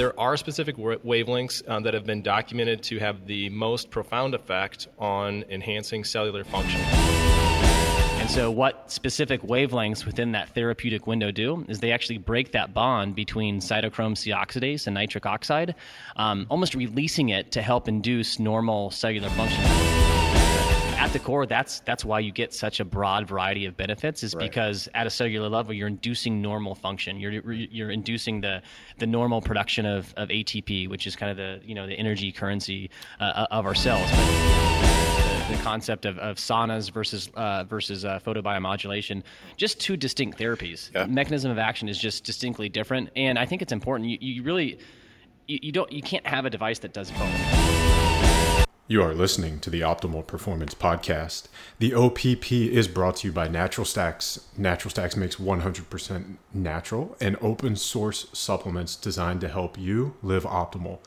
there are specific wavelengths um, that have been documented to have the most profound effect on enhancing cellular function. And so, what specific wavelengths within that therapeutic window do is they actually break that bond between cytochrome C oxidase and nitric oxide, um, almost releasing it to help induce normal cellular function at the core, that's that's why you get such a broad variety of benefits. Is right. because at a cellular level, you're inducing normal function. You're you're inducing the the normal production of, of ATP, which is kind of the you know the energy currency uh, of our cells. But, the, the concept of, of saunas versus uh, versus uh, photobiomodulation, just two distinct therapies. Yeah. Mechanism of action is just distinctly different, and I think it's important. You, you really you, you don't you can't have a device that does both. You are listening to the Optimal Performance Podcast. The OPP is brought to you by Natural Stacks. Natural Stacks makes 100% natural and open source supplements designed to help you live optimal.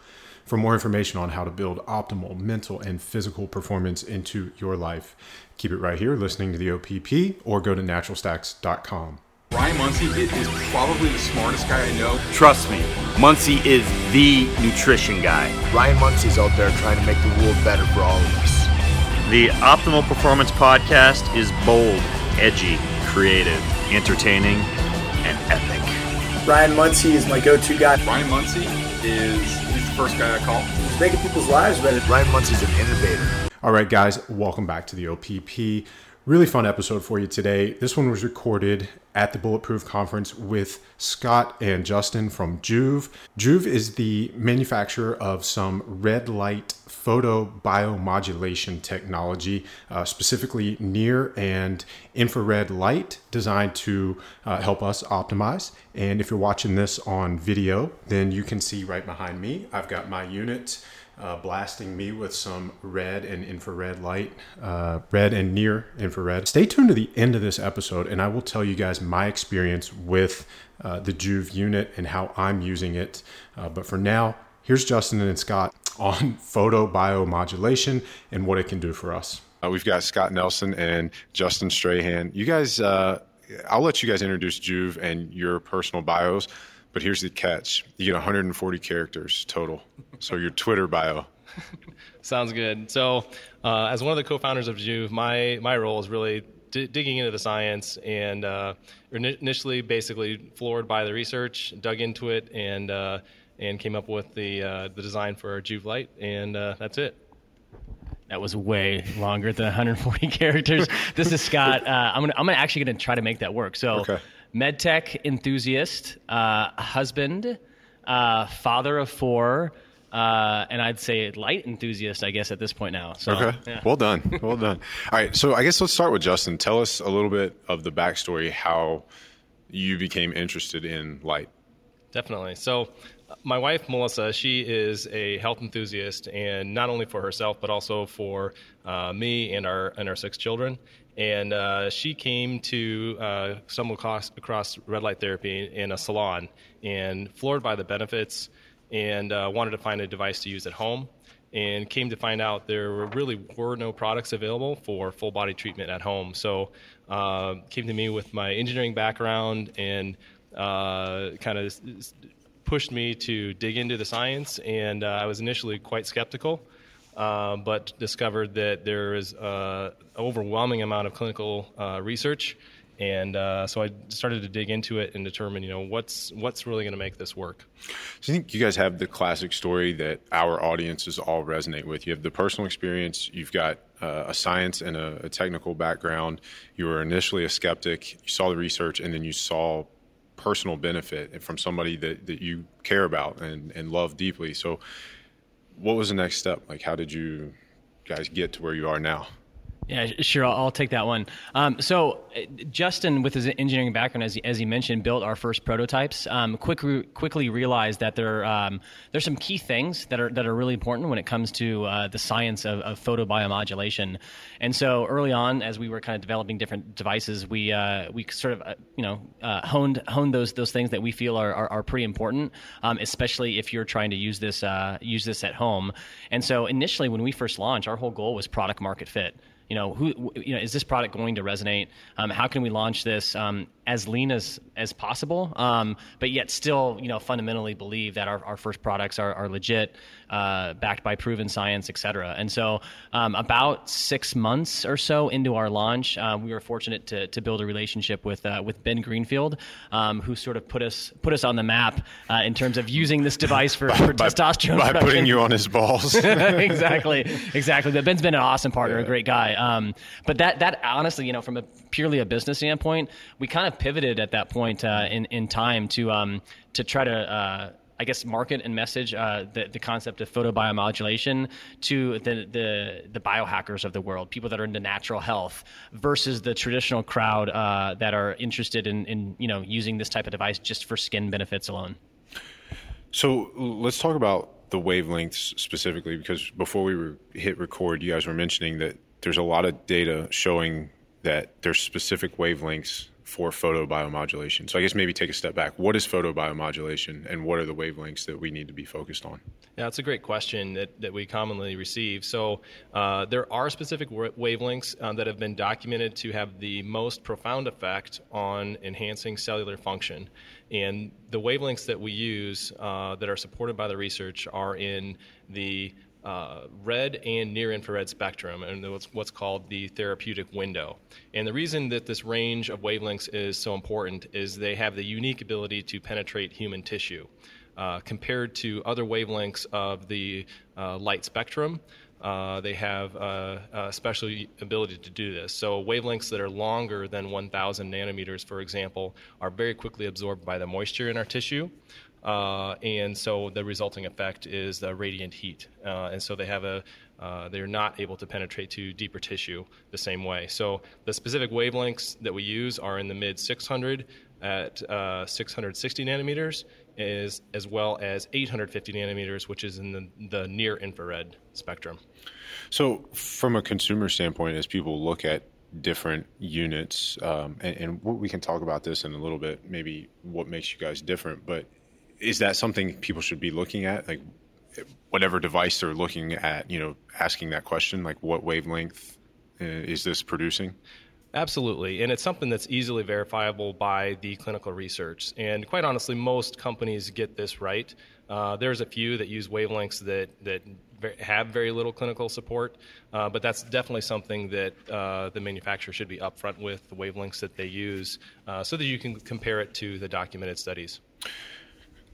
For more information on how to build optimal mental and physical performance into your life, keep it right here listening to the OPP or go to naturalstacks.com. Ryan Munsey is probably the smartest guy I know. Trust me, Munsey is the nutrition guy. Ryan Munsey's out there trying to make the world better for all of us. The Optimal Performance Podcast is bold, edgy, creative, entertaining, and epic. Ryan Munsey is my go-to guy. Ryan Munsey is he's the first guy I call. He's making people's lives better. Ryan Munsey's an innovator. All right, guys, welcome back to the OPP. Really fun episode for you today. This one was recorded at the Bulletproof Conference with Scott and Justin from Joovv. Joovv is the manufacturer of some red light photo biomodulation technology, uh, specifically near and infrared light designed to uh, help us optimize. And if you're watching this on video, then you can see right behind me, I've got my unit uh, blasting me with some red and infrared light, uh, red and near infrared. Stay tuned to the end of this episode, and I will tell you guys my experience with uh, the Joovv unit and how I'm using it. Uh, but for now, here's Justin and Scott on photo biomodulation and what it can do for us. Uh, we've got Scott Nelson and Justin Strahan. You guys, uh, I'll let you guys introduce Joovv and your personal bios. But here's the catch: you get 140 characters total. So your Twitter bio. Sounds good. So, uh, as one of the co-founders of Joovv, my my role is really d- digging into the science and uh, initially basically floored by the research, dug into it, and uh, and came up with the uh, the design for Joovv Light, and uh, that's it. That was way longer than 140 characters. This is Scott. Uh, I'm gonna I'm gonna actually gonna try to make that work. So. Okay medtech enthusiast, uh, husband, uh, father of four, uh, and I'd say light enthusiast, I guess, at this point now. So, okay. Yeah. Well done. Well done. All right. So I guess let's start with Justin. Tell us a little bit of the backstory, how you became interested in light. Definitely. So my wife Melissa, she is a health enthusiast, and not only for herself but also for uh, me and our and our six children. And uh, she came to uh, stumble across, across red light therapy in a salon, and floored by the benefits, and uh, wanted to find a device to use at home. And came to find out there really were no products available for full body treatment at home. So uh, came to me with my engineering background and uh, kind of pushed me to dig into the science, and uh, I was initially quite skeptical, uh, but discovered that there is uh, an overwhelming amount of clinical uh, research, and uh, so I started to dig into it and determine, you know, what's what's really going to make this work. So I think you guys have the classic story that our audiences all resonate with. You have the personal experience, you've got uh, a science and a, a technical background. You were initially a skeptic, you saw the research, and then you saw personal benefit from somebody that, that you care about and, and love deeply. So, what was the next step? Like, how did you guys get to where you are now? Yeah, sure. I'll, I'll take that one. Um, so, uh, Justin, with his engineering background, as he, as he mentioned, built our first prototypes. Um, quickly, quickly realized that there um, there's some key things that are that are really important when it comes to uh, the science of, of photobiomodulation. And so, early on, as we were kind of developing different devices, we uh, we sort of uh, you know uh, honed honed those those things that we feel are are, are pretty important, um, especially if you're trying to use this uh, use this at home. And so, initially, when we first launched, our whole goal was product market fit you know, who, you know, is this product going to resonate? Um, how can we launch this? Um, as lean as as possible, um, but yet still, you know, fundamentally believe that our, our first products are, are legit, uh, backed by proven science, et cetera. And so, um, about six months or so into our launch, um, we were fortunate to, to build a relationship with uh, with Ben Greenfield, um, who sort of put us put us on the map uh, in terms of using this device for, for by, testosterone by production. putting you on his balls. exactly, exactly. But Ben's been an awesome partner, a great guy. Um, but that that honestly, you know, from a purely a business standpoint, we kind of pivoted at that point uh, in in time to um, to try to. Uh, I guess market and message uh, the, the concept of photobiomodulation to the, the the biohackers of the world, people that are into natural health, versus the traditional crowd uh, that are interested in, in you know using this type of device just for skin benefits alone. So let's talk about the wavelengths specifically, because before we were hit record, you guys were mentioning that there's a lot of data showing that there's specific wavelengths for photobiomodulation. So I guess maybe take a step back. What is photobiomodulation and what are the wavelengths that we need to be focused on? Yeah, that's a great question that, that we commonly receive. So uh, there are specific wavelengths um, that have been documented to have the most profound effect on enhancing cellular function. And the wavelengths that we use uh, that are supported by the research are in the uh, red and near infrared spectrum, and what's, what's called the therapeutic window. And the reason that this range of wavelengths is so important is they have the unique ability to penetrate human tissue. Uh, compared to other wavelengths of the uh, light spectrum, uh, they have uh, a special ability to do this. So, wavelengths that are longer than 1,000 nanometers, for example, are very quickly absorbed by the moisture in our tissue. Uh, and so the resulting effect is the radiant heat. Uh, and so they have a, uh, they're not able to penetrate to deeper tissue the same way. So the specific wavelengths that we use are in the mid 600 at uh, 660 nanometers, is, as well as 850 nanometers, which is in the, the near infrared spectrum. So, from a consumer standpoint, as people look at different units, um, and, and we can talk about this in a little bit, maybe what makes you guys different, but is that something people should be looking at? Like whatever device they're looking at, you know, asking that question, like what wavelength uh, is this producing? Absolutely. And it's something that's easily verifiable by the clinical research. And quite honestly, most companies get this right. Uh, there's a few that use wavelengths that, that have very little clinical support, uh, but that's definitely something that uh, the manufacturer should be upfront with the wavelengths that they use uh, so that you can compare it to the documented studies.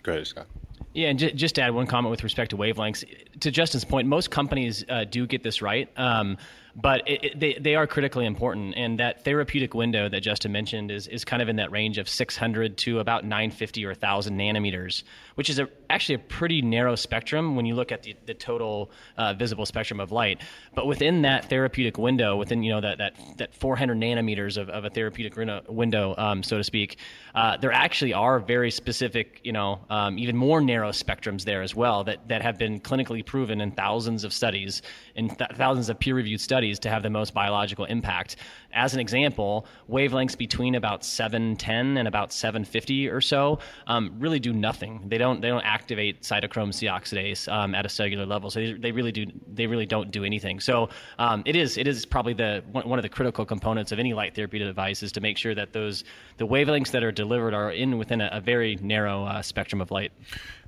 Go ahead, Scott. Yeah, and j- just to add one comment with respect to wavelengths. To Justin's point, most companies uh, do get this right. Um, but it, it, they, they are critically important. And that therapeutic window that Justin mentioned is, is kind of in that range of 600 to about 950 or 1,000 nanometers, which is a, actually a pretty narrow spectrum when you look at the, the total uh, visible spectrum of light. But within that therapeutic window, within you know that, that, that 400 nanometers of, of a therapeutic window, um, so to speak, uh, there actually are very specific, you know, um, even more narrow spectrums there as well that, that have been clinically proven in thousands of studies, in th- thousands of peer-reviewed studies studies to have the most biological impact. As an example, wavelengths between about 710 and about 750 or so um, really do nothing. They don't they don't activate cytochrome C oxidase um, at a cellular level. So they, they, really do they really don't do anything. So um, it is it is probably the one of the critical components of any light therapy device is to make sure that those the wavelengths that are delivered are in within a, a very narrow uh, spectrum of light.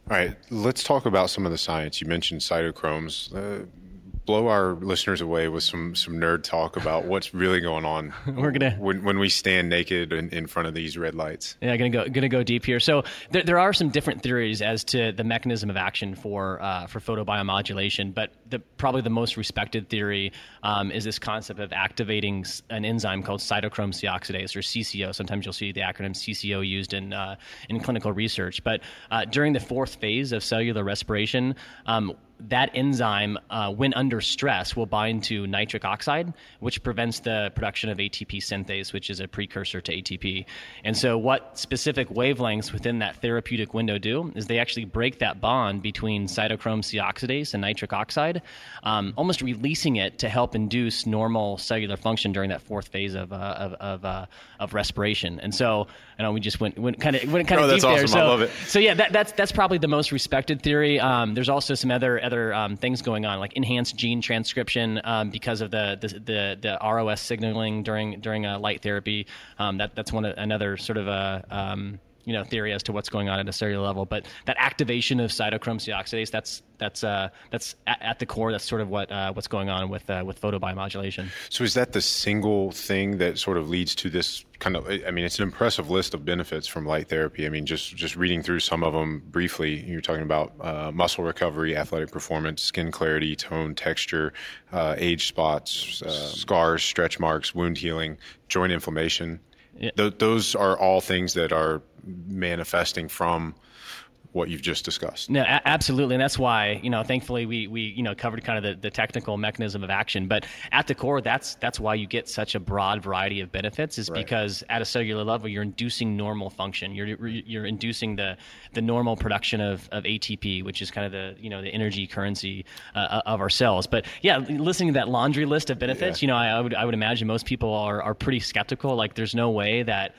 All right, let's talk about some of the science. You mentioned cytochromes. Uh, blow our listeners away with some some nerd talk about what's really going on. We're gonna when, when we stand naked in, in front of these red lights. Yeah, gonna go gonna go deep here. So there, there are some different theories as to the mechanism of action for uh, for photobiomodulation, but the probably the most respected theory um, is this concept of activating an enzyme called cytochrome C oxidase or CCO. Sometimes you'll see the acronym CCO used in uh, in clinical research. But uh, during the fourth phase of cellular respiration. Um, that enzyme, uh, when under stress, will bind to nitric oxide, which prevents the production of ATP synthase, which is a precursor to ATP. And so, what specific wavelengths within that therapeutic window do is they actually break that bond between cytochrome C oxidase and nitric oxide, um, almost releasing it to help induce normal cellular function during that fourth phase of uh, of of, uh, of, respiration. And so, I know we just went went kind of went kind of oh, deep awesome. there. So, I love it. so yeah, that, that's that's probably the most respected theory. Um, there's also some other other um, things going on, like enhanced gene transcription um, because of the, the, the the ROS signaling during during uh, light therapy. Um, that that's one another sort of a um, you know theory as to what's going on at a cellular level. But that activation of cytochrome C oxidase, that's that's uh, that's at, at, the core. That's sort of what uh, what's going on with uh, with photobiomodulation. So is that the single thing that sort of leads to this kind of? I mean, it's an impressive list of benefits from light therapy. I mean, just just reading through some of them briefly, you're talking about uh, muscle recovery, athletic performance, skin clarity, tone, texture, uh, age spots, uh, scars, stretch marks, wound healing, joint inflammation. Yeah. Th- those are all things that are manifesting from what you've just discussed. No, a- absolutely, and that's why you know, thankfully, we we you know covered kind of the, the technical mechanism of action. But at the core, that's that's why you get such a broad variety of benefits, is right. because at a cellular level, you're inducing normal function. You're you're inducing the the normal production of, of ATP, which is kind of the you know the energy currency uh, of our cells. But yeah, listening to that laundry list of benefits, yeah. you know, I, I would I would imagine most people are are pretty skeptical. Like, there's no way that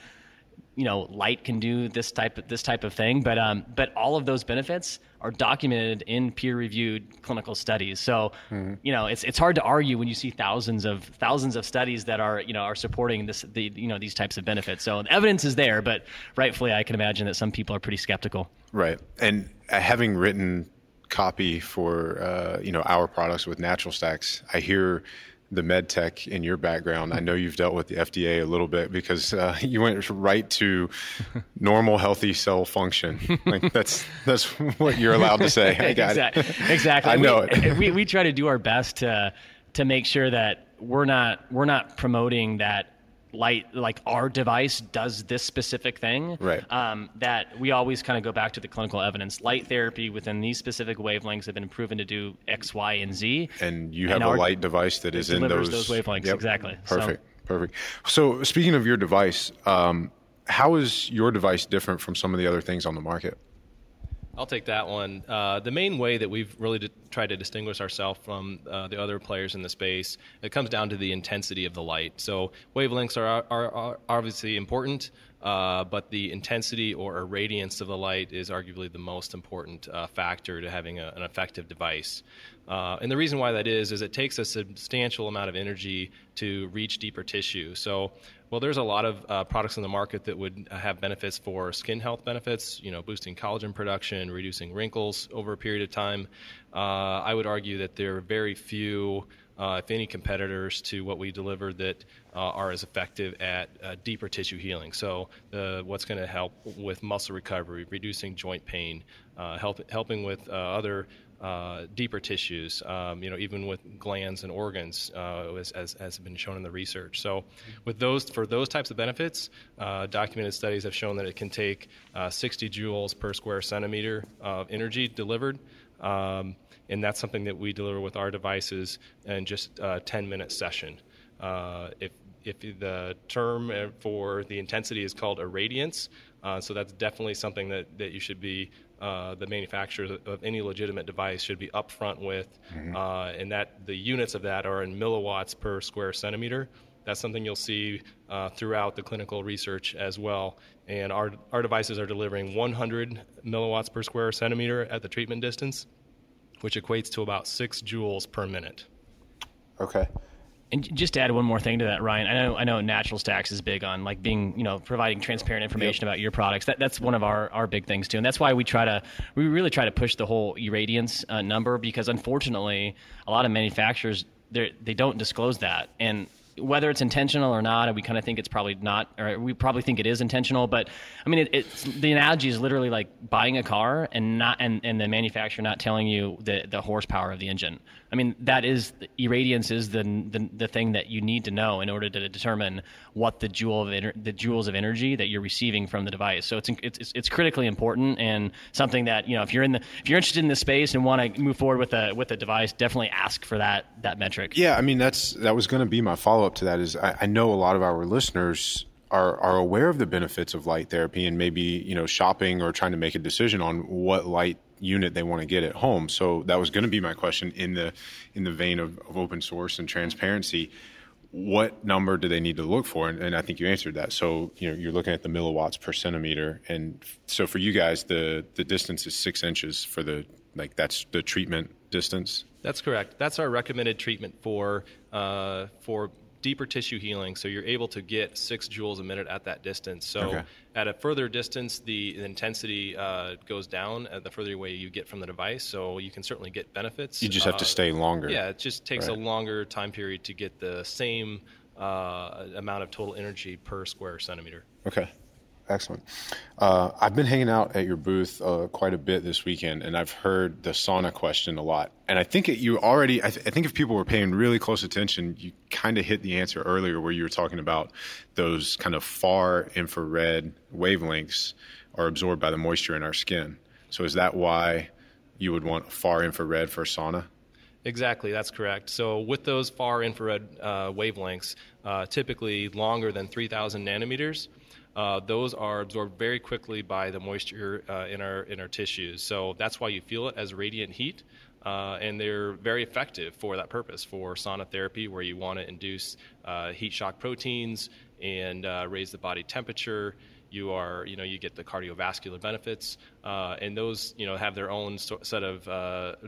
you know light can do this type of this type of thing but um, but all of those benefits are documented in peer reviewed clinical studies. So mm-hmm. you know it's it's hard to argue when you see thousands of thousands of studies that are you know are supporting this the you know these types of benefits. So the evidence is there but rightfully I can imagine that some people are pretty skeptical. Right. And uh, having written copy for uh, you know our products with natural stacks I hear the med tech in your background. I know you've dealt with the FDA a little bit because uh, you went right to normal healthy cell function. Like that's that's what you're allowed to say. I got exactly. it. Exactly. I know we, it. we we try to do our best to to make sure that we're not we're not promoting that light like our device does this specific thing right. um, that we always kind of go back to the clinical evidence. Light therapy within these specific wavelengths have been proven to do x y and z. And you have and a light device that is in those, those wavelengths yep. exactly. Perfect. So, perfect. So speaking of your device um, how is your device different from some of the other things on the market I'll take that one. Uh, the main way that we've really d- tried to distinguish ourselves from uh, the other players in the space, it comes down to the intensity of the light. So wavelengths are, are, are obviously important, uh, but the intensity or irradiance of the light is arguably the most important uh, factor to having a, an effective device. Uh, and the reason why that is is it takes a substantial amount of energy to reach deeper tissue. So well, there's a lot of uh, products in the market that would have benefits for skin health benefits, you know, boosting collagen production, reducing wrinkles over a period of time. Uh, I would argue that there are very few, uh, if any, competitors to what we deliver that uh, are as effective at uh, deeper tissue healing. So, what's going to help with muscle recovery, reducing joint pain, uh, help, helping with other uh, deeper tissues, um, you know, even with glands and organs, uh, as, as, has been shown in the research. So, with those for those types of benefits, uh, documented studies have shown that it can take uh, 60 joules per square centimeter of energy delivered, um, and that's something that we deliver with our devices in just a 10-minute session. Uh, if if the term for the intensity is called irradiance, uh, so that's definitely something that, that you should be uh, the manufacturers of any legitimate device should be upfront with, mm-hmm. uh, and that the units of that are in milliwatts per square centimeter. That's something you'll see uh, throughout the clinical research as well. And our, our devices are delivering 100 milliwatts per square centimeter at the treatment distance, which equates to about six joules per minute. Okay. And just to add one more thing to that, Ryan, I know I know Natural Stacks is big on like being you know providing transparent information yep. about your products. That that's one of our, our big things too, and that's why we try to we really try to push the whole irradiance uh, number because unfortunately a lot of manufacturers they they don't disclose that and whether it's intentional or not, we kind of think it's probably not, or we probably think it is intentional. But I mean, it, it's the analogy is literally like buying a car and not, and, and the manufacturer not telling you the, the horsepower of the engine, I mean, that is irradiance is the, the, the thing that you need to know in order to determine what the joule of the joules of energy that you're receiving from the device. So it's, it's it's critically important and something that you know if you're in the if you're interested in this space and want to move forward with a with a device, definitely ask for that that metric. Yeah, I mean that's that was going to be my follow up to that. Is I, I know a lot of our listeners are, are aware of the benefits of light therapy and maybe you know shopping or trying to make a decision on what light unit they want to get at home. So that was going to be my question in the in the vein of, of open source and transparency. What number do they need to look for? And, and, I think you answered that. So you know you're looking at the milliwatts per centimeter, and so for you guys, the the distance is six inches for the like that's the treatment distance. That's correct. That's our recommended treatment for uh, for deeper tissue healing. So you're able to get six joules a minute at that distance. So Okay. at a further distance, the intensity uh, goes down uh, the further away you get from the device. So you can certainly get benefits. You just have to Uh, stay longer. Yeah, it just takes a longer time period to get the same uh, amount of total energy per square centimeter. Okay. Excellent. Uh, I've been hanging out at your booth uh, quite a bit this weekend, and I've heard the sauna question a lot. And I think it, you already, I, th- I think if people were paying really close attention, you kind of hit the answer earlier where you were talking about those kind of far infrared wavelengths are absorbed by the moisture in our skin. So is that why you would want far infrared for sauna? Exactly, that's correct. So with those far infrared uh, wavelengths, uh, typically longer than 3,000 nanometers, uh, those are absorbed very quickly by the moisture uh, in our in our tissues. So that's why you feel it as radiant heat, uh, and they're very effective for that purpose for sauna therapy, where you want to induce uh, heat shock proteins and uh, raise the body temperature. You are you know you get the cardiovascular benefits and those you know have their own so- set of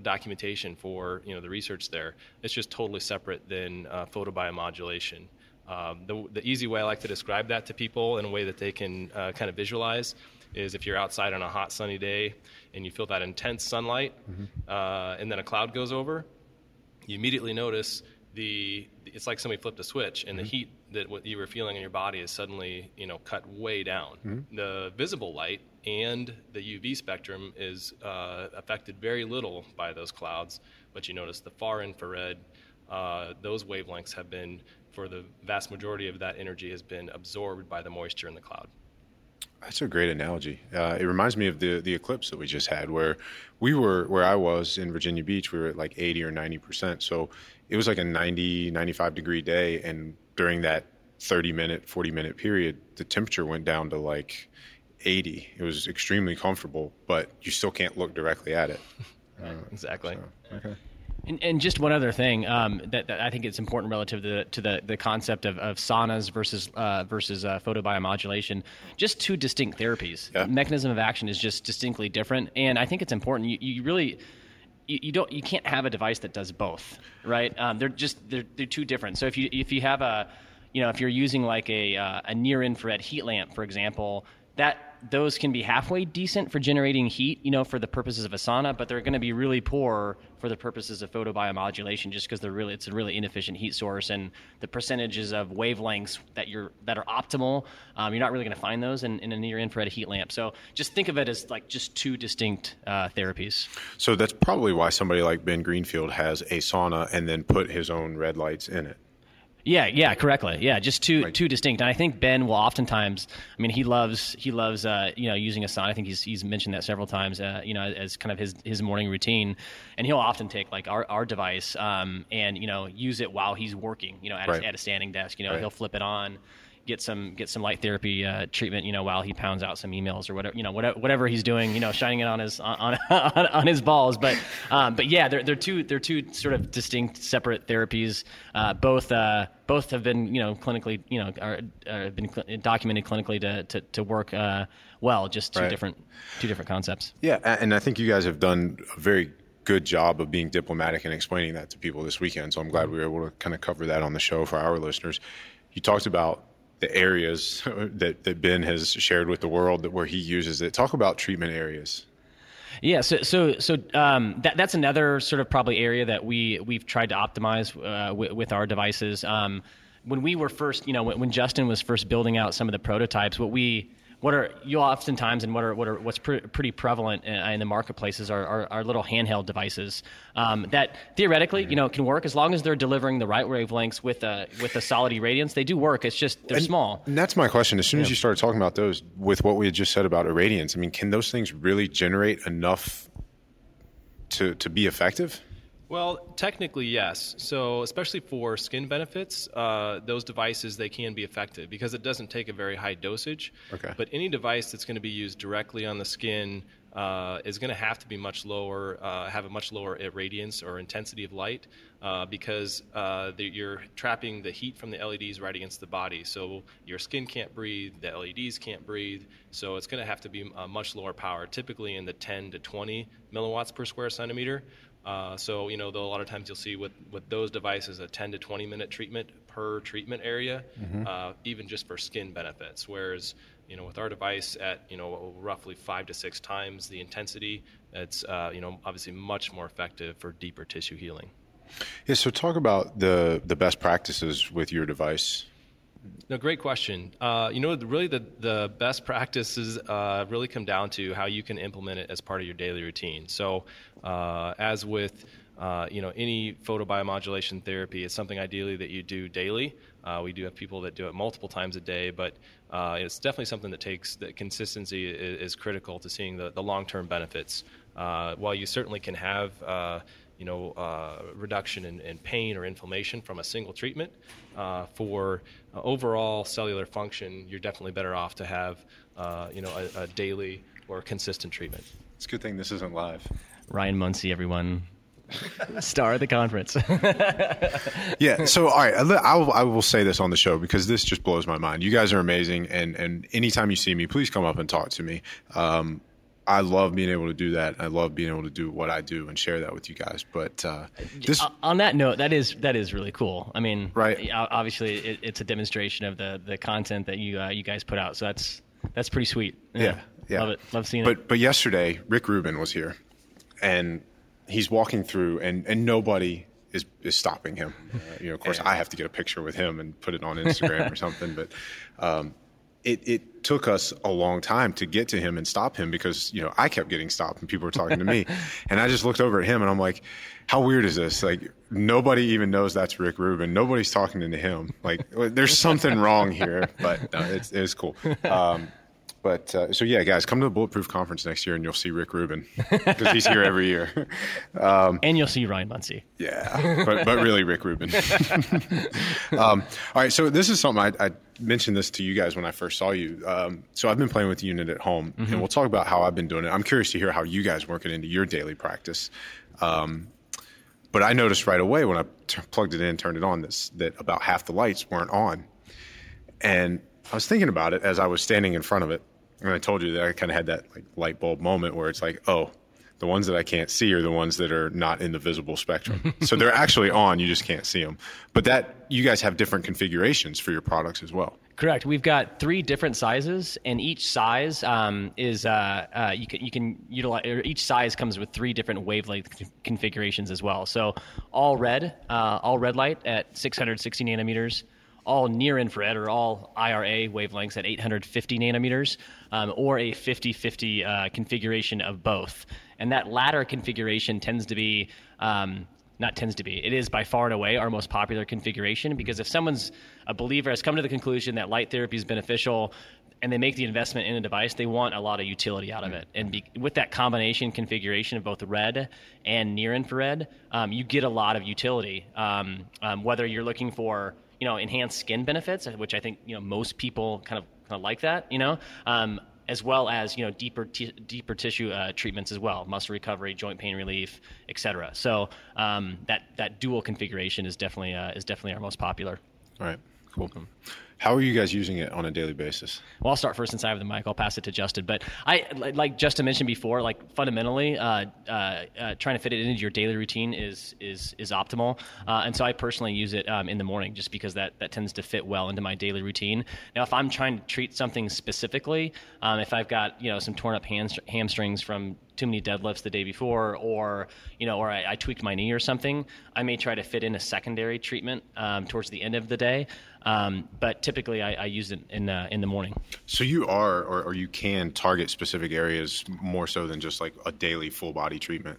documentation for you know the research there. It's just totally separate than photobiomodulation um, the, the easy way i like to describe that to people in a way that they can uh, kind of visualize is if you're outside on a hot sunny day and you feel that intense sunlight uh, and then a cloud goes over you immediately notice the it's like somebody flipped a switch and the heat that what you were feeling in your body is suddenly you know cut way down. The visible light and the uv spectrum is uh, affected very little by those clouds but you notice the far infrared uh, those wavelengths have been for the vast majority of that energy has been absorbed by the moisture in the cloud That's a great analogy. Uh, it reminds me of the the eclipse that we just had, where we were where I was in Virginia Beach. We were at like 80 or 90 percent. So it was like a 90, 95 degree day, and during that 30 minute, 40 minute period, the temperature went down to like 80. It was extremely comfortable, but you still can't look directly at it. exactly Okay. And, and just one other thing um, that, that I think it's important relative to the, to the, the concept of, of saunas versus uh, versus uh, photobiomodulation. Just two distinct therapies. Yeah. Mechanism of action is just distinctly different, and I think it's important. You, you really you, you don't you can't have a device that does both, right? Um, they're just they're, they're two different. So if you if you have a you know if you're using like a uh, a near infrared heat lamp, for example, that those can be halfway decent for generating heat, you know, for the purposes of a sauna, but they're going to be really poor for the purposes of photobiomodulation, just because they're really it's a really inefficient heat source, and the percentages of wavelengths that you're that are optimal, um, you're not really going to find those in, in a near infrared heat lamp. So just think of it as like just two distinct uh, therapies. So that's probably why somebody like Ben Greenfield has a sauna and then put his own red lights in it. Yeah, yeah, correctly. Yeah, just two Right. two distinct. And I think Ben will oftentimes. I mean, he loves he loves uh, you know using a sauna. I think he's he's mentioned that several times. Uh, you know, as kind of his his morning routine, and he'll often take like our, our device um, and you know use it while he's working. You know, at, Right. a, at a standing desk. You know, Right. he'll flip it on. Get some get some light therapy uh, treatment, you know, while he pounds out some emails or whatever, you know, whatever, whatever he's doing, you know, shining it on his on on, on his balls. But um, but yeah, they're they're two they're two sort of distinct separate therapies. Uh, both uh, both have been you know clinically you know are, are been cl- documented clinically to to, to work uh, well. Just two Right. different two different concepts. Yeah, and I think you guys have done a very good job of being diplomatic and explaining that to people this weekend. So I'm glad we were able to kind of cover that on the show for our listeners. You talked about the areas that, that Ben has shared with the world that where he uses it. Talk about treatment areas. Yeah, so so so um, that that's another sort of probably area that we we've tried to optimize uh, with, with our devices. Um, when we were first, you know, when, when Justin was first building out some of the prototypes, what we what are you oftentimes and what are what are what's pre- pretty prevalent in, in the marketplaces are, are, are little handheld devices um, that theoretically you know can work as long as they're delivering the right wavelengths with a with a solid irradiance. They do work. It's just they're small. And that's my question. As soon as you started talking about those, with what we had just said about irradiance, I mean, can those things really generate enough to to be effective? Well, technically, yes. So, especially for skin benefits, uh, those devices they can be effective because it doesn't take a very high dosage. Okay. But any device that's going to be used directly on the skin uh, is going to have to be much lower, uh, have a much lower irradiance or intensity of light uh, because uh, the, you're trapping the heat from the LEDs right against the body. So your skin can't breathe, the LEDs can't breathe. So it's going to have to be a much lower power, typically in the 10 to 20 milliwatts per square centimeter. Uh, so you know, though a lot of times you'll see with, with those devices a 10 to 20 minute treatment per treatment area, uh, even just for skin benefits. Whereas you know, with our device at you know roughly five to six times the intensity, it's uh, you know obviously much more effective for deeper tissue healing. Yeah. So talk about the the best practices with your device. No, great question. Uh, you know, really the, the best practices uh, really come down to how you can implement it as part of your daily routine. So, uh, as with uh, you know any photobiomodulation therapy, it's something ideally that you do daily. Uh, we do have people that do it multiple times a day, but uh, it's definitely something that takes that consistency is, is critical to seeing the, the long term benefits. while you certainly can have you know, uh, reduction in, in, pain or inflammation from a single treatment. Uh, for uh, overall cellular function, you're definitely better off to have, uh, you know, a, a, daily or consistent treatment. It's a good thing this isn't live. Ryan Munsey, everyone. Star of the conference. yeah. So, all right, I will, I will say this on the show because this just blows my mind. You guys are amazing, and and anytime you see me, please come up and talk to me. Um, I love being able to do that. I love being able to do what I do and share that with you guys. But uh, this, on that note, that is that is really cool. I mean, right? Obviously, it, it's a demonstration of the the content that you uh, you guys put out. So that's that's pretty sweet. Yeah, yeah, yeah. love it. Love seeing but, it. But but yesterday, Rick Rubin was here, and he's walking through, and and nobody is is stopping him. Uh, you know, of course, I have to get a picture with him and put it on Instagram or something. But um, it, it took us a long time to get to him and stop him because you know I kept getting stopped and people were talking to me, and I just looked over at him and I'm like, how weird is this? Like nobody even knows that's Rick Rubin. Nobody's talking to him. Like there's something wrong here, but no, it's it's cool. Um, but uh, so yeah, guys, come to the Bulletproof Conference next year, and you'll see Rick Rubin because he's here every year. Um, and you'll see Ryan Munsey. Yeah, but but really Rick Rubin. um, all right, so this is something I, I, mentioned this to you guys when I first saw you. Um, so I've been playing with the unit at home, mm-hmm. and we'll talk about how I've been doing it. I'm curious to hear how you guys work it into your daily practice. Um, but I noticed right away when I t- plugged it in, turned it on, this, that about half the lights weren't on, and I was thinking about it as I was standing in front of it and I told you that I kind of had that like light bulb moment where it's like, oh, the ones that I can't see are the ones that are not in the visible spectrum. so they're actually on, you just can't see them. But that you guys have different configurations for your products as well. Correct. We've got three different sizes, and each size um, is uh, uh, you can you can utilize. each size comes with three different wavelength configurations as well. So all red, uh, all red light at 660 nanometers all near infrared or all IRA wavelengths at 850 nanometers, um, or a 50 50 uh, configuration of both. And that latter configuration tends to be. Um, not tends to be. It is by far and away our most popular configuration because if someone's a believer has come to the conclusion that light therapy is beneficial, and they make the investment in a device, they want a lot of utility out of it. And be, with that combination configuration of both red and near infrared, um, you get a lot of utility. Um, um, whether you're looking for you know enhanced skin benefits, which I think you know most people kind of kind of like that, you know. Um, as well as you know deeper t- deeper tissue uh, treatments as well, muscle recovery, joint pain relief, etc. So um, that that dual configuration is definitely uh, is definitely our most popular. All right, cool. How are you guys using it on a daily basis? Well, I'll start first since I have the mic. I'll pass it to Justin. But I, like Justin mentioned before, like fundamentally, uh, uh, uh, trying to fit it into your daily routine is is is optimal. Uh, and so I personally use it um, in the morning just because that that tends to fit well into my daily routine. Now, if I'm trying to treat something specifically, um, if I've got you know some torn up hamstrings from too many deadlifts the day before, or you know, or I, I, tweaked my knee or something, I may try to fit in a secondary treatment um, towards the end of the day. Um, but typically, I, I, use it in uh, in the morning. So you are, or, or, you can target specific areas more so than just like a daily full body treatment.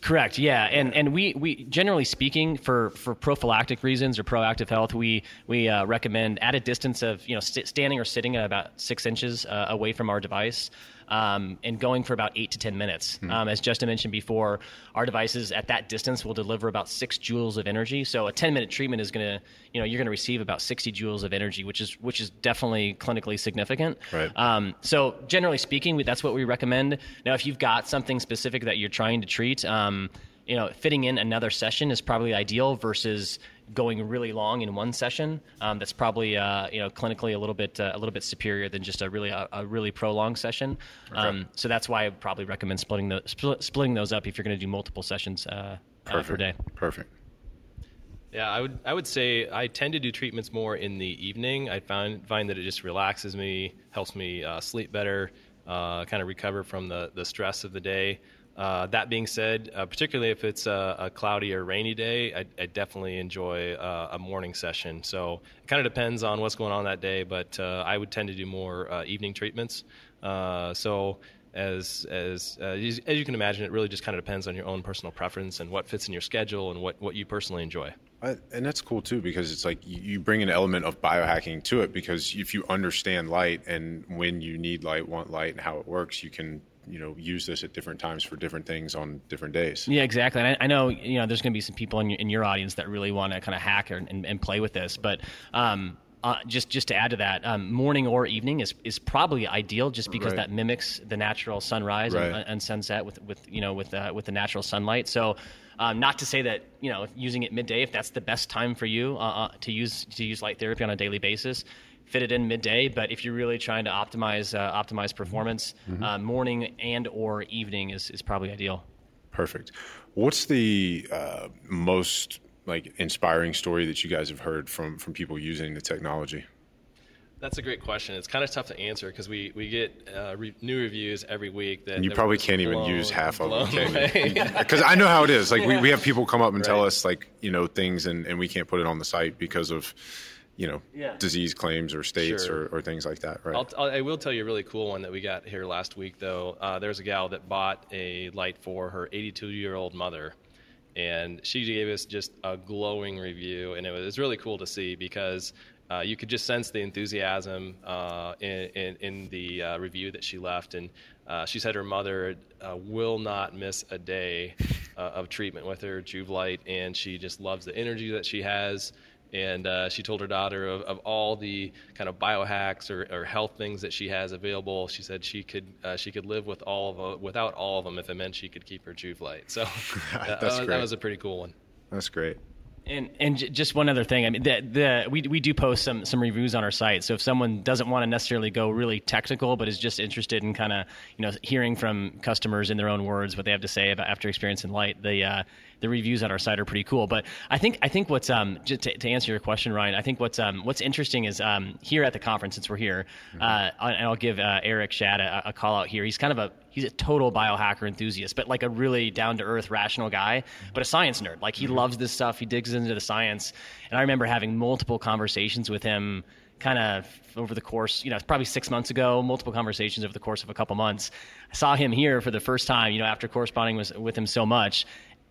Correct. Yeah, and and we we generally speaking for for prophylactic reasons or proactive health, we we uh, recommend at a distance of you know st- standing or sitting at about six inches uh, away from our device. Um, and going for about eight to 10 minutes. Um, as Justin mentioned before, our devices at that distance will deliver about six joules of energy. So a 10 minute treatment is going to, you know, you're going to receive about 60 joules of energy, which is which is definitely clinically significant. Right. Um, so generally speaking, we, that's what we recommend. Now, if you've got something specific that you're trying to treat, um, you know, fitting in another session is probably ideal versus going really long in one session. Um, that's probably uh, you know clinically a little bit uh, a little bit superior than just a really a, a really prolonged session. Um, so that's why I would probably recommend splitting the split, splitting those up if you're going to do multiple sessions uh, uh, per day. Perfect. Yeah, I would I would say I tend to do treatments more in the evening. I find find that it just relaxes me, helps me uh, sleep better, uh, kind of recover from the the stress of the day. Uh, that being said, uh, particularly if it's a, a, cloudy or rainy day, I, I definitely enjoy uh, a morning session. So it kind of depends on what's going on that day, but uh, I would tend to do more uh, evening treatments. Uh, so as as as you can imagine, it really just kind of depends on your own personal preference and what fits in your schedule and what what you personally enjoy. and that's cool too because it's like you bring an element of biohacking to it because if you understand light and when you need light, want light, and how it works, you can you know use this at different times for different things on different days. Yeah, exactly. And I, I know you know there's going to be some people in your, in your audience that really want to kind of hack and, and, and, play with this, but. Um, uh, just just to add to that, um, morning or evening is, is probably ideal, just because Right. that mimics the natural sunrise and, Right. and sunset with, with you know with uh, with the natural sunlight. So, um, not to say that you know using it midday, if that's the best time for you uh, uh, to use to use light therapy on a daily basis, fit it in midday. But if you're really trying to optimize uh, optimize performance, uh, morning and or evening is, is probably ideal. Perfect. What's the uh, most like inspiring story that you guys have heard from from people using the technology? That's a great question. It's kind of tough to answer because we, we get uh, re- new reviews every week. That And you probably can't even use half of them, blown away. Because I know how it is. Like we, we have people come up and tell us like you know things, and, and we can't put it on the site because of you know Yeah. disease claims or states Sure. or, or things like that. Right. I'll, I'll, I will tell you a really cool one that we got here last week, though. Uh, there's a gal that bought a light for her 82 year old mother, and she gave us just a glowing review, and it was, it was really cool to see because. Uh, you could just sense the enthusiasm uh, in, in, in the uh, review that she left, and uh, she said her mother uh, will not miss a day uh, of treatment with her Joovv Light, and she just loves the energy that she has and uh, she told her daughter of, of all the kind of biohacks or, or health things that she has available. She said she could uh, she could live with all of uh, without all of them if it meant she could keep her Joovv light. So that, that, That's was, great. that was a pretty cool one. That's great. And and j- just one other thing, I mean, the, the we we do post some some reviews on our site. So if someone doesn't want to necessarily go really technical, but is just interested in kind of you know hearing from customers in their own words what they have to say about after experiencing light, the uh, the reviews on our site are pretty cool. But I think I think what's um just to, to answer your question, Ryan, I think what's um what's interesting is um here at the conference since we're here, uh, and I'll give uh, Eric Shad a, a call out here. He's kind of a he's a total biohacker enthusiast, but like a really down to earth, rational guy, but a science nerd. Like he loves this stuff. He digs into the science. And I remember having multiple conversations with him kind of over the course, you know, probably six months ago, multiple conversations over the course of a couple months. I saw him here for the first time, you know, after corresponding with, with him so much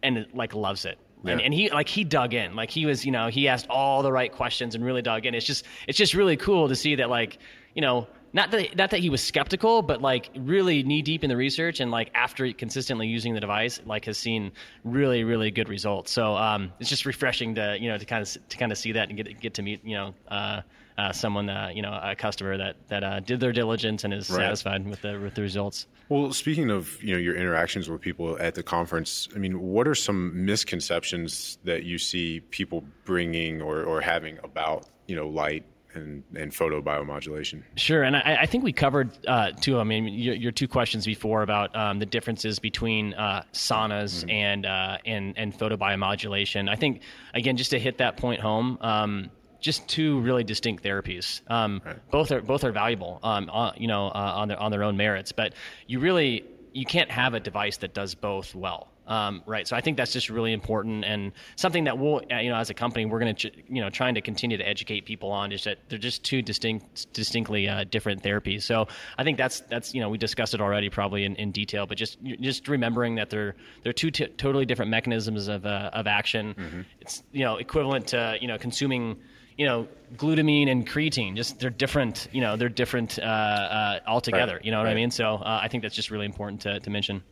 and like loves it. And, Yeah. and he like he dug in like he was you know he asked all the right questions and really dug in it's just it's just really cool to see that like you know not that not that he was skeptical but like really knee deep in the research and like after consistently using the device like has seen really really good results so um, it's just refreshing to you know to kind of to kind of see that and get get to meet you know uh, uh, someone uh, you know a customer that that uh, did their diligence and is Right. satisfied with the with the results Well, speaking of you know your interactions with people at the conference, I mean, what are some misconceptions that you see people bringing or, or having about you know light and and photobiomodulation? Sure, and I, I think we covered uh, two. I mean, your, your two questions before about um, the differences between uh, saunas and uh, and and photobiomodulation. I think again, just to hit that point home, um, just two really distinct therapies. Um, Both are both are valuable, um, on, you know, uh, on their on their own merits. But you really you can't have a device that does both well. Um, right. So I think that's just really important and something that we'll, uh, you know, as a company, we're going to, you know, trying to continue to educate people on is that they're just two distinct, distinctly uh, different therapies. So I think that's, that's, you know, we discussed it already probably in, in detail, but just, just remembering that they're, they're two t- totally different mechanisms of, uh, of action. It's, you know, equivalent to, you know, consuming, you know, glutamine and creatine. Just they're different. You know, they're different uh, uh, altogether. Right. You know what I mean? So uh, I think that's just really important to, to mention.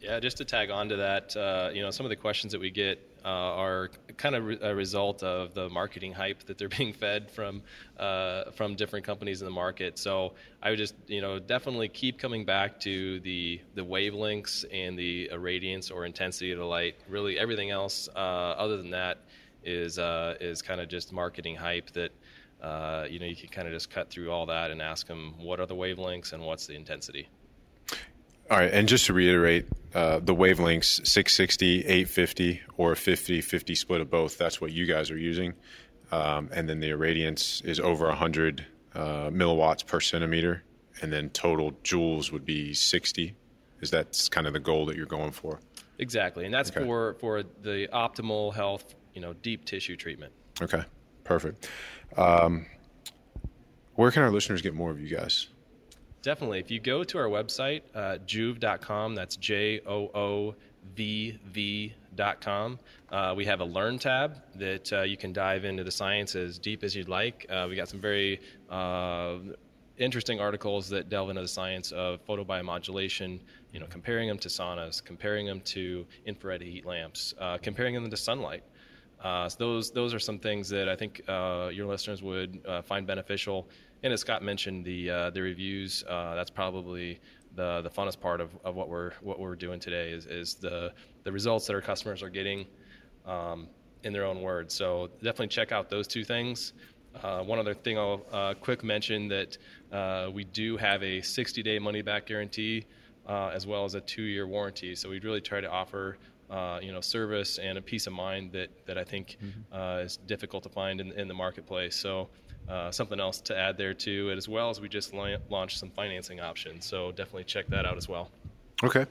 Yeah, just to tag on to that, uh, you know, some of the questions that we get uh, are kind of re- a result of the marketing hype that they're being fed from uh, from different companies in the market. So I would just, you know, definitely keep coming back to the the wavelengths and the irradiance or intensity of the light. Really, everything else uh, other than that is uh, is kind of just marketing hype that. Uh, you know, you can kind of just cut through all that and ask them what are the wavelengths and what's the intensity. All right, and just to reiterate, uh, the wavelengths 660, 850, or 50 50 split of both. That's what you guys are using. Um, and then the irradiance is over 100 uh, milliwatts per centimeter. And then total joules would be 60. Is that kind of the goal that you're going for? Exactly, and that's Okay. for for the optimal health, you know, deep tissue treatment. Okay, perfect. Um, where can our listeners get more of you guys? Definitely, if you go to our website, uh, joovv.com, that's J O O V V.com, uh, we have a Learn tab that uh, you can dive into the science as deep as you'd like. Uh, we got some very uh, interesting articles that delve into the science of photobiomodulation, you know, comparing them to saunas, comparing them to infrared heat lamps, uh, comparing them to sunlight. Uh, so those those are some things that I think uh, your listeners would uh, find beneficial. And as Scott mentioned, the uh, the reviews uh, that's probably the the funnest part of, of what we're what we're doing today is, is the the results that our customers are getting um, in their own words. So definitely check out those two things. Uh, one other thing I'll quick mention that we do have a 60 day money back guarantee uh, as well as a two year warranty. So we really try to offer uh, you know service and a peace of mind that that I think uh, is difficult to find in, in the marketplace. So uh, something else to add there too, as well as we just la- launched some financing options. So definitely check that out as well. Okay.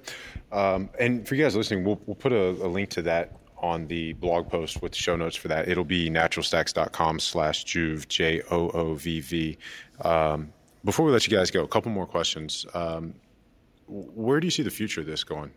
Um, and for you guys listening, we'll, we'll put a, a link to that on the blog post with show notes for that. It'll be naturalstacks.com slash Joovv, J O O V V. Um, before we let you guys go, a couple more questions. Um, where do you see the future of this going?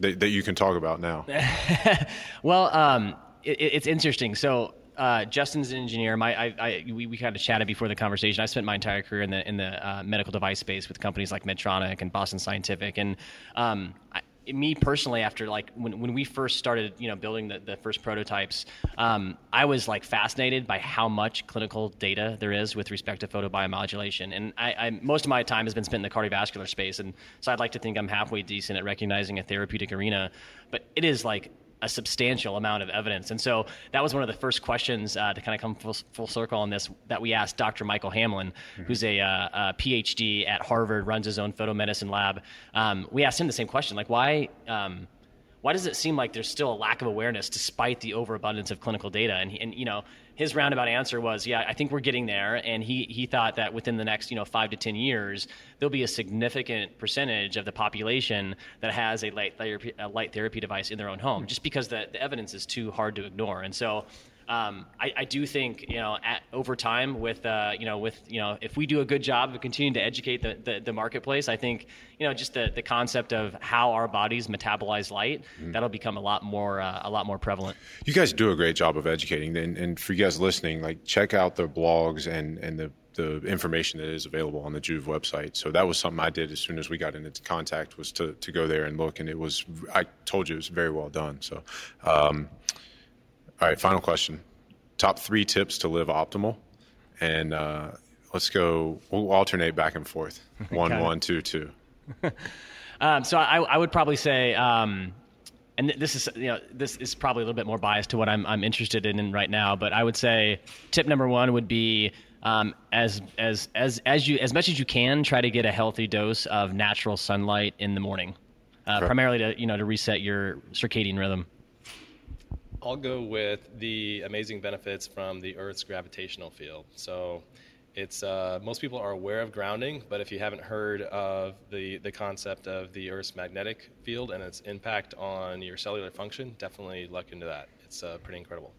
That, that you can talk about now. Well, um, it, it's interesting. So uh, Justin's an engineer. My, I, I, we, we kind of chatted before the conversation. I spent my entire career in the in the uh, medical device space with companies like Medtronic and Boston Scientific, and um, I, me personally, after like when, when we first started, you know, building the, the first prototypes, um, I was like fascinated by how much clinical data there is with respect to photobiomodulation. And I, I most of my time has been spent in the cardiovascular space, and so I'd like to think I'm halfway decent at recognizing a therapeutic arena, but it is like a substantial amount of evidence. And so that was one of the first questions uh, to kind of come full, full circle on this that we asked Dr. Michael Hamblin, who's a, uh, a PhD at Harvard, runs his own photomedicine lab. Um, we asked him the same question, like why. Um, why does it seem like there's still a lack of awareness despite the overabundance of clinical data? And, and you know, his roundabout answer was, yeah, I think we're getting there. And he, he thought that within the next, you know, five to 10 years, there'll be a significant percentage of the population that has a light therapy, a light therapy device in their own home, just because the, the evidence is too hard to ignore. And so um, I, I do think you know at, over time with uh, you know with you know if we do a good job of continuing to educate the, the, the marketplace, I think you know just the, the concept of how our bodies metabolize light that'll become a lot more uh, a lot more prevalent. You guys do a great job of educating, and, and for you guys listening, like check out the blogs and and the the information that is available on the Joovv website. So that was something I did as soon as we got into contact was to to go there and look, and it was I told you it was very well done. So, um, all right, final question: top three tips to live optimal, and uh, let's go. We'll alternate back and forth. One, one, two, two. Um, so I, I would probably say, um, and this is you know this is probably a little bit more biased to what I'm I'm interested in right now, but I would say tip number one would be um, as as as as you as much as you can try to get a healthy dose of natural sunlight in the morning, uh, primarily to you know to reset your circadian rhythm. I'll go with the amazing benefits from the Earth's gravitational field. So, it's uh, most people are aware of grounding, but if you haven't heard of the the concept of the Earth's magnetic field and its impact on your cellular function, definitely look into that. It's uh, pretty incredible.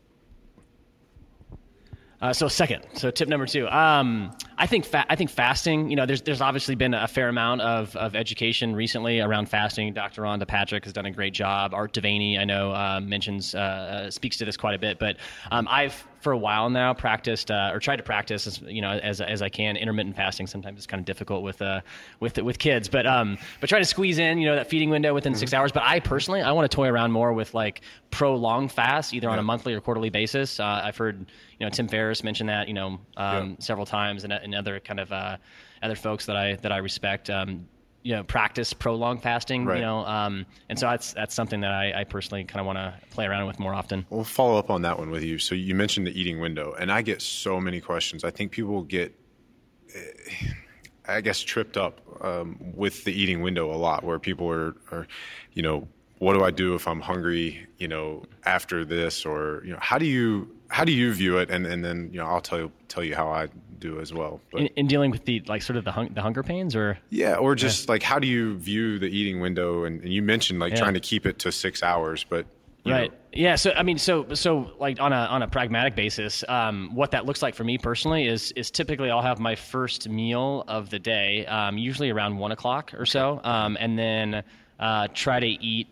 Uh, so second, so tip number two, um, I think fa- I think fasting. You know, there's there's obviously been a fair amount of, of education recently around fasting. Dr. Rhonda Patrick has done a great job. Art De Vany, I know, uh, mentions uh, uh, speaks to this quite a bit. But um, I've for a while now practiced uh, or tried to practice, as, you know, as, as I can intermittent fasting. Sometimes it's kind of difficult with uh, with with kids, but um, but try to squeeze in, you know, that feeding window within six hours. But I personally, I want to toy around more with like prolonged fasts, either on a monthly or quarterly basis. Uh, I've heard, you know, Tim Ferriss mention that, you know, um, several times, and, and other kind of uh, other folks that I that I respect. Um, you know, practice prolonged fasting. Right. You know, um, and so that's that's something that I, I personally kind of want to play around with more often. We'll follow up on that one with you. So you mentioned the eating window, and I get so many questions. I think people get, eh, I guess, tripped up um, with the eating window a lot, where people are, are, you know, what do I do if I'm hungry, you know, after this, or you know, how do you how do you view it? And and then you know, I'll tell you tell you how I do as well. But In, in dealing with the like sort of the hung, the hunger pains, or yeah, or just like how do you view the eating window? And, and you mentioned like Yeah. trying to keep it to six hours, but right know, yeah so i mean so so like on a on a pragmatic basis um, what that looks like for me personally is is typically i'll have my first meal of the day um, usually around one o'clock or so um, and then uh, try to eat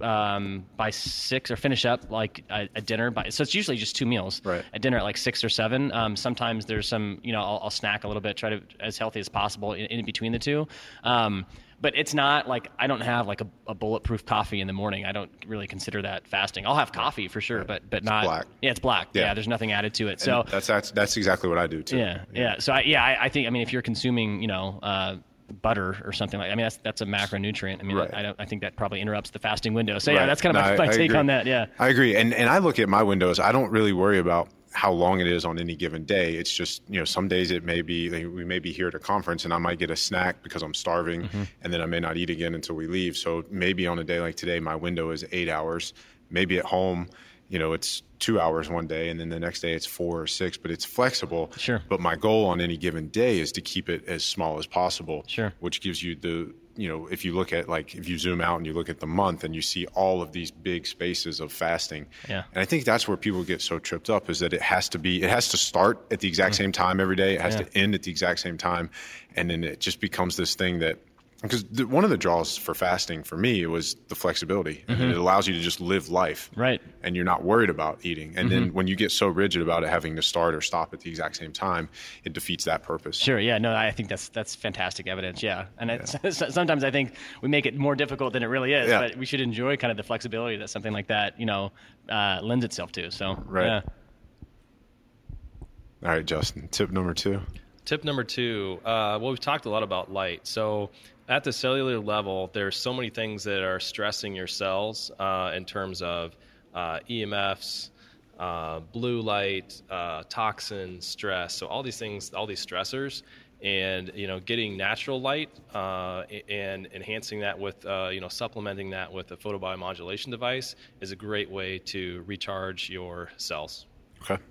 um, by six or finish up like a, a dinner by so it's usually just two meals Right. a dinner at like six or seven um, sometimes there's some you know I'll, I'll snack a little bit try to as healthy as possible in, in between the two um, but it's not like I don't have like a, a bulletproof coffee in the morning. I don't really consider that fasting. I'll have coffee for sure, but but not black. Yeah, it's black. Yeah. Yeah. there's nothing added to it. and So that's that's that's exactly what I do too. yeah, yeah. So I, yeah, I, I think I mean if you're consuming you know uh, butter or something like I mean that's that's a macronutrient. I mean Right. I, don't I think that probably interrupts the fasting window. So yeah, Right. that's kind of No, my, I- my I take on that. Yeah. I agree. And and I look at my windows. I don't really worry about how long it is on any given day. It's just you know some days it may be like, we may be here at a conference and I might get a snack because I'm starving, Mm-hmm. and then I may not eat again until we leave. So maybe on a day like today, my window is eight hours. Maybe at home, you know, it's two hours one day, and then the next day it's four or six. But it's flexible. Sure. But my goal on any given day is to keep it as small as possible. Sure. Which gives you the you know if you look at like if you zoom out and you look at the month and you see all of these big spaces of fasting Yeah. and i think that's where people get so tripped up is that it has to be it has to start at the exact mm. same time every day it has Yeah. to end at the exact same time and then it just becomes this thing that because the, one of the draws for fasting for me was the flexibility and it allows you to just live life Right. and you're not worried about eating and then when you get so rigid about it having to start or stop at the exact same time it defeats that purpose Sure. Yeah. No, I think that's that's fantastic evidence. Yeah. And it's, sometimes I think we make it more difficult than it really is. Yeah. But we should enjoy kind of the flexibility that something like that, you know, uh, lends itself to. So Right. Yeah. all right justin tip number two Tip number two. Uh, well, we've talked a lot about light. So, at the cellular level, there's so many things that are stressing your cells uh, in terms of uh, EMFs, uh, blue light, uh, toxin, stress. So, all these things, all these stressors, and you know, getting natural light uh, and enhancing that with uh, you know, supplementing that with a photobiomodulation device is a great way to recharge your cells. okay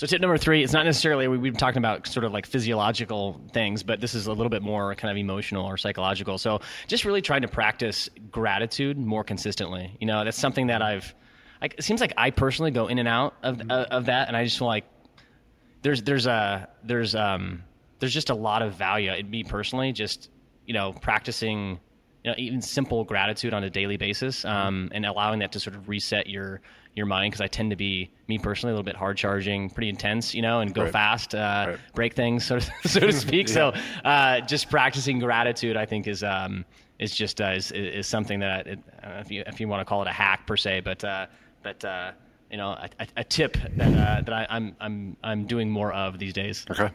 So tip number three, it's not necessarily we, we've been talking about sort of like physiological things, but this is a little bit more kind of emotional or psychological. So just really trying to practice gratitude more consistently. You know, that's something that I've. Like, it seems like I personally go in and out of uh, of that, and I just feel like there's there's a there's um there's just a lot of value in me personally just you know practicing you know even simple gratitude on a daily basis um, and allowing that to sort of reset your your mind because I tend to be me personally a little bit hard charging, pretty intense, you know, and go Right. fast, uh, Right. break things, so to, so to speak. So uh, just practicing gratitude, I think, is um, is just uh, is, is something that it, I if you if you want to call it a hack per se, but uh, but uh, you know a, a, a tip that uh, that I, I'm I'm I'm doing more of these days. okay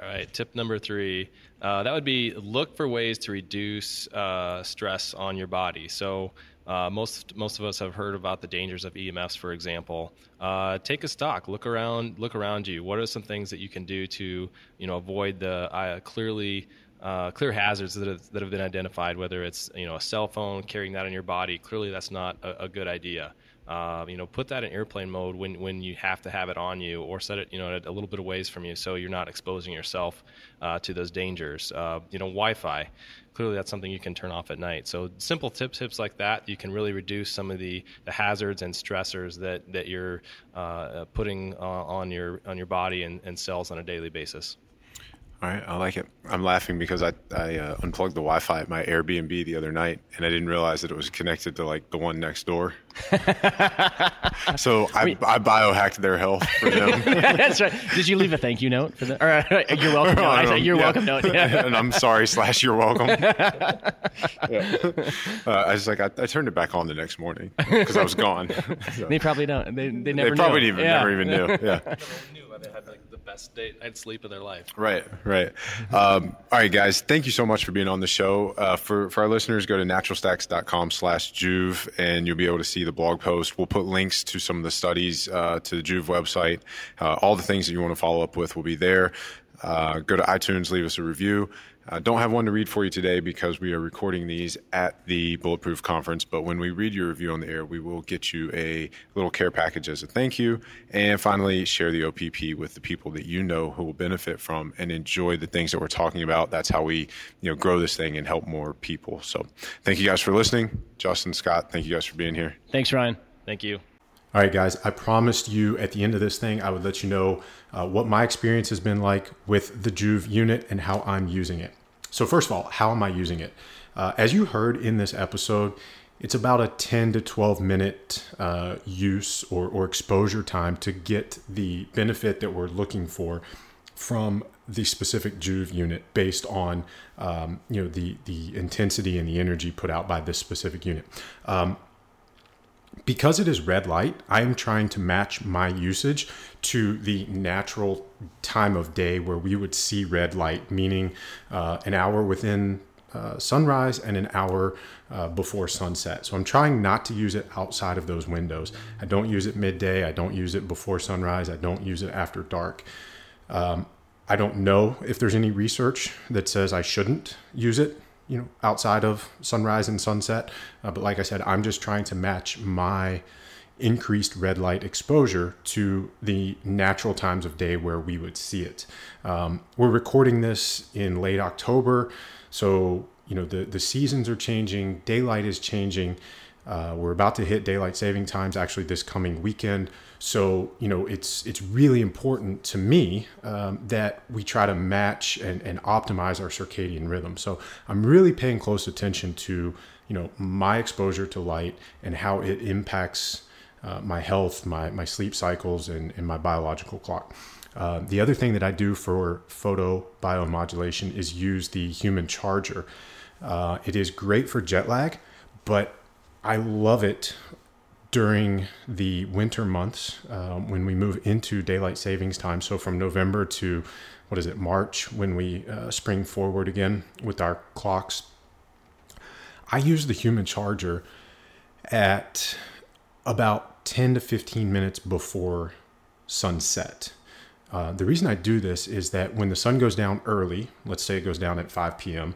All right, tip number three. Uh, that would be look for ways to reduce uh, stress on your body. So uh, most most of us have heard about the dangers of EMFs, for example. Uh, take a stock, look around, look around you. What are some things that you can do to you know avoid the uh, clearly uh, clear hazards that have, that have been identified? Whether it's you know a cell phone carrying that on your body, clearly that's not a, a good idea. Uh, you know, put that in airplane mode when, when you have to have it on you, or set it, you know, a little bit of ways from you, so you're not exposing yourself uh, to those dangers. You know, Wi-Fi, clearly that's something you can turn off at night. So simple tips, tips like that, you can really reduce some of the, the hazards and stressors that that you're uh, putting uh, on your on your body and, and cells on a daily basis. All right, I like it. I'm laughing because I, I uh, unplugged the Wi-Fi at my Airbnb the other night, and I didn't realize that it was connected to like the one next door. so I, I biohacked their health for them. That's right. Did you leave a thank you note for them? Or, uh, you're welcome. Note. I said your Yeah. welcome note. Yeah. and I'm sorry slash you're welcome. Yeah. Uh, I was like, I, I turned it back on the next morning because I was gone. So They probably don't. They, they never. they probably knew. even Yeah. never even knew. Yeah. Best date I'd sleep of their life. Right, right. Um, all right, guys. Thank you so much for being on the show. Uh, for for our listeners, go to naturalstacks.com slash Joovv, and you'll be able to see the blog post. We'll put links to some of the studies uh, to the Joovv website. Uh, all the things that you want to follow up with will be there. Uh, go to iTunes, leave us a review. Uh, don't have one to read for you today because we are recording these at the Bulletproof Conference. But when we read your review on the air, we will get you a little care package as a thank you. And finally, share the OPP with the people that you know who will benefit from and enjoy the things that we're talking about. That's how we, you know, grow this thing and help more people. So, thank you guys for listening. Justin, Scott, thank you guys for being here. Thanks, Ryan. Thank you. All right, guys, I promised you at the end of this thing, I would let you know uh, what my experience has been like with the Joovv unit and how I'm using it. So, first of all, how am I using it? Uh, as you heard in this episode, it's about a 10 to 12 minute uh, use or, or exposure time to get the benefit that we're looking for from the specific Joovv unit based on um, you know the the intensity and the energy put out by this specific unit. Um, because it is red light, I am trying to match my usage to the natural time of day where we would see red light, meaning uh, an hour within uh, sunrise and an hour uh, before sunset. So I'm trying not to use it outside of those windows. I don't use it midday. I don't use it before sunrise. I don't use it after dark. Um, I don't know if there's any research that says I shouldn't use it you know outside of sunrise and sunset. Uh, but like i said i'm just trying to match my increased red light exposure to the natural times of day where we would see it. Um, we're recording this in late october. So you know the the seasons are changing daylight is changing. Uh, we're about to hit daylight saving times actually this coming weekend so you know it's it's really important to me um, that we try to match and, and optimize our circadian rhythm. So i'm really paying close attention to you know my exposure to light and how it impacts uh, my health my my sleep cycles and, and my biological clock. Uh, the other thing that i do for photo biomodulation is use the human charger. Uh, it is great for jet lag but I love it during the winter months um, when we move into daylight savings time. So from November to what is it, March, when we uh, spring forward again with our clocks. I use the human charger at about 10 to 15 minutes before sunset. Uh, the reason I do this is that when the sun goes down early, let's say it goes down at 5 p.m.,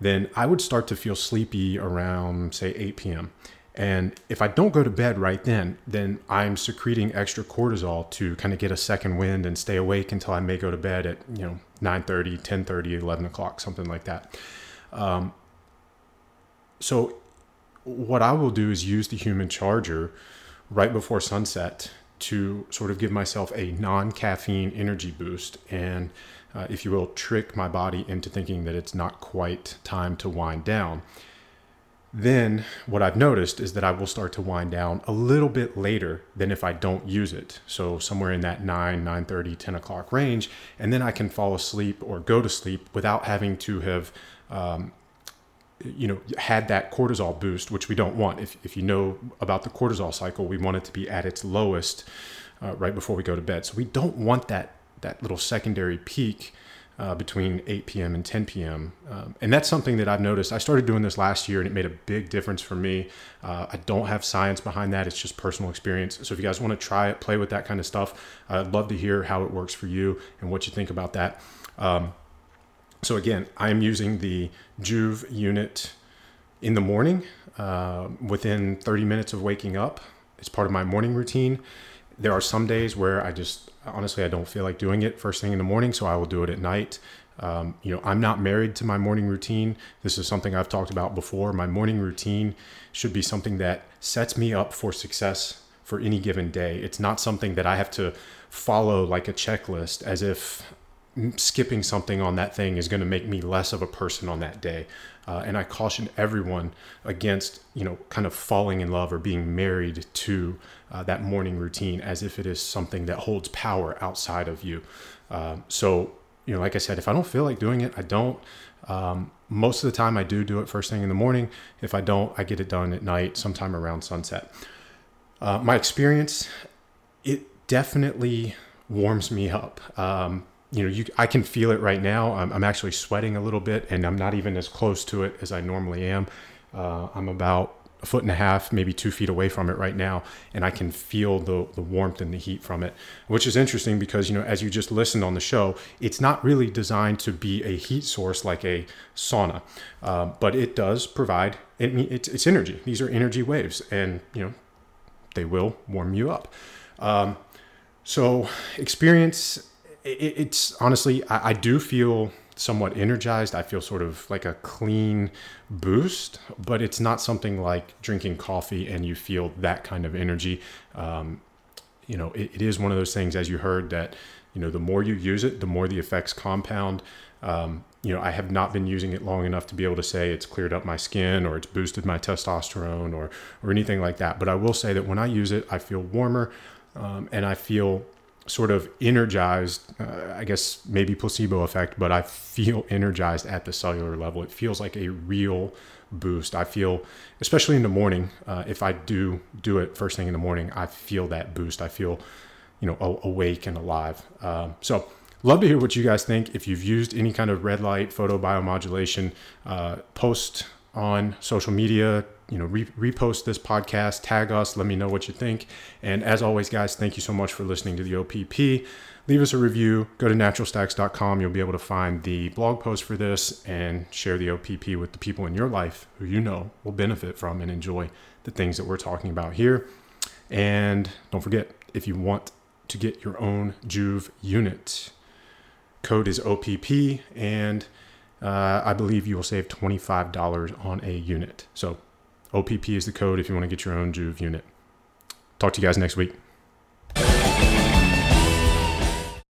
then I would start to feel sleepy around, say, 8 p.m. And if I don't go to bed right then, then I'm secreting extra cortisol to kind of get a second wind and stay awake until I may go to bed at, you know, 9.30, 10.30, 11 o'clock, something like that. Um, so what I will do is use the human charger right before sunset to sort of give myself a non-caffeine energy boost and uh, if you will trick my body into thinking that it's not quite time to wind down then what i've noticed is that i will start to wind down a little bit later than if i don't use it. So somewhere in that 9 9 30 10 o'clock range and then i can fall asleep or go to sleep without having to have um, you know had that cortisol boost which we don't want. If, if you know about the cortisol cycle we want it to be at its lowest uh, right before we go to bed. So we don't want that that little secondary peak uh, between 8 p.m. and 10 p.m. Um, and that's something that I've noticed. I started doing this last year and it made a big difference for me. Uh, I don't have science behind that, it's just personal experience. So if you guys want to try it, play with that kind of stuff, I'd love to hear how it works for you and what you think about that. Um, so again, I'm using the Joovv unit in the morning uh, within 30 minutes of waking up. It's part of my morning routine. There are some days where I just honestly I don't feel like doing it first thing in the morning, so I will do it at night. Um, you know, I'm not married to my morning routine. This is something I've talked about before. My morning routine should be something that sets me up for success for any given day. It's not something that I have to follow like a checklist as if skipping something on that thing is going to make me less of a person on that day. Uh, and I caution everyone against, you know, kind of falling in love or being married to uh, that morning routine as if it is something that holds power outside of you. Um, so, you know, like I said, if I don't feel like doing it, I don't. Um, most of the time, I do do it first thing in the morning. If I don't, I get it done at night, sometime around sunset. Uh, my experience, it definitely warms me up. Um, you know, you, I can feel it right now. I'm, I'm, actually sweating a little bit, and I'm not even as close to it as I normally am. Uh, I'm about a foot and a half, maybe two feet away from it right now, and I can feel the the warmth and the heat from it, which is interesting because you know, as you just listened on the show, it's not really designed to be a heat source like a sauna, uh, but it does provide it, it's, it's energy. These are energy waves, and you know, they will warm you up. Um, so experience it, it's honestly, I, I do feel somewhat energized. I feel sort of like a clean boost, but it's not something like drinking coffee and you feel that kind of energy. Um, you know, it, it is one of those things, as you heard, that, you know, the more you use it, the more the effects compound. Um, you know, I have not been using it long enough to be able to say it's cleared up my skin or it's boosted my testosterone or, or anything like that. But I will say that when I use it, I feel warmer um, and I feel sort of energized uh, i guess maybe placebo effect but i feel energized at the cellular level. It feels like a real boost. I feel especially in the morning uh, if i do do it first thing in the morning i feel that boost. I feel you know awake and alive. Um, so love to hear what you guys think. If you've used any kind of red light photo biomodulation uh, post on social media you know, re- repost this podcast, tag us, let me know what you think. And as always, guys, thank you so much for listening to the OPP. Leave us a review. Go to naturalstacks.com. You'll be able to find the blog post for this and share the OPP with the people in your life who you know will benefit from and enjoy the things that we're talking about here. And don't forget, if you want to get your own Joovv unit, code is OPP, and uh, I believe you will save $25 on a unit. So OPP is the code if you want to get your own Joovv unit. Talk to you guys next week.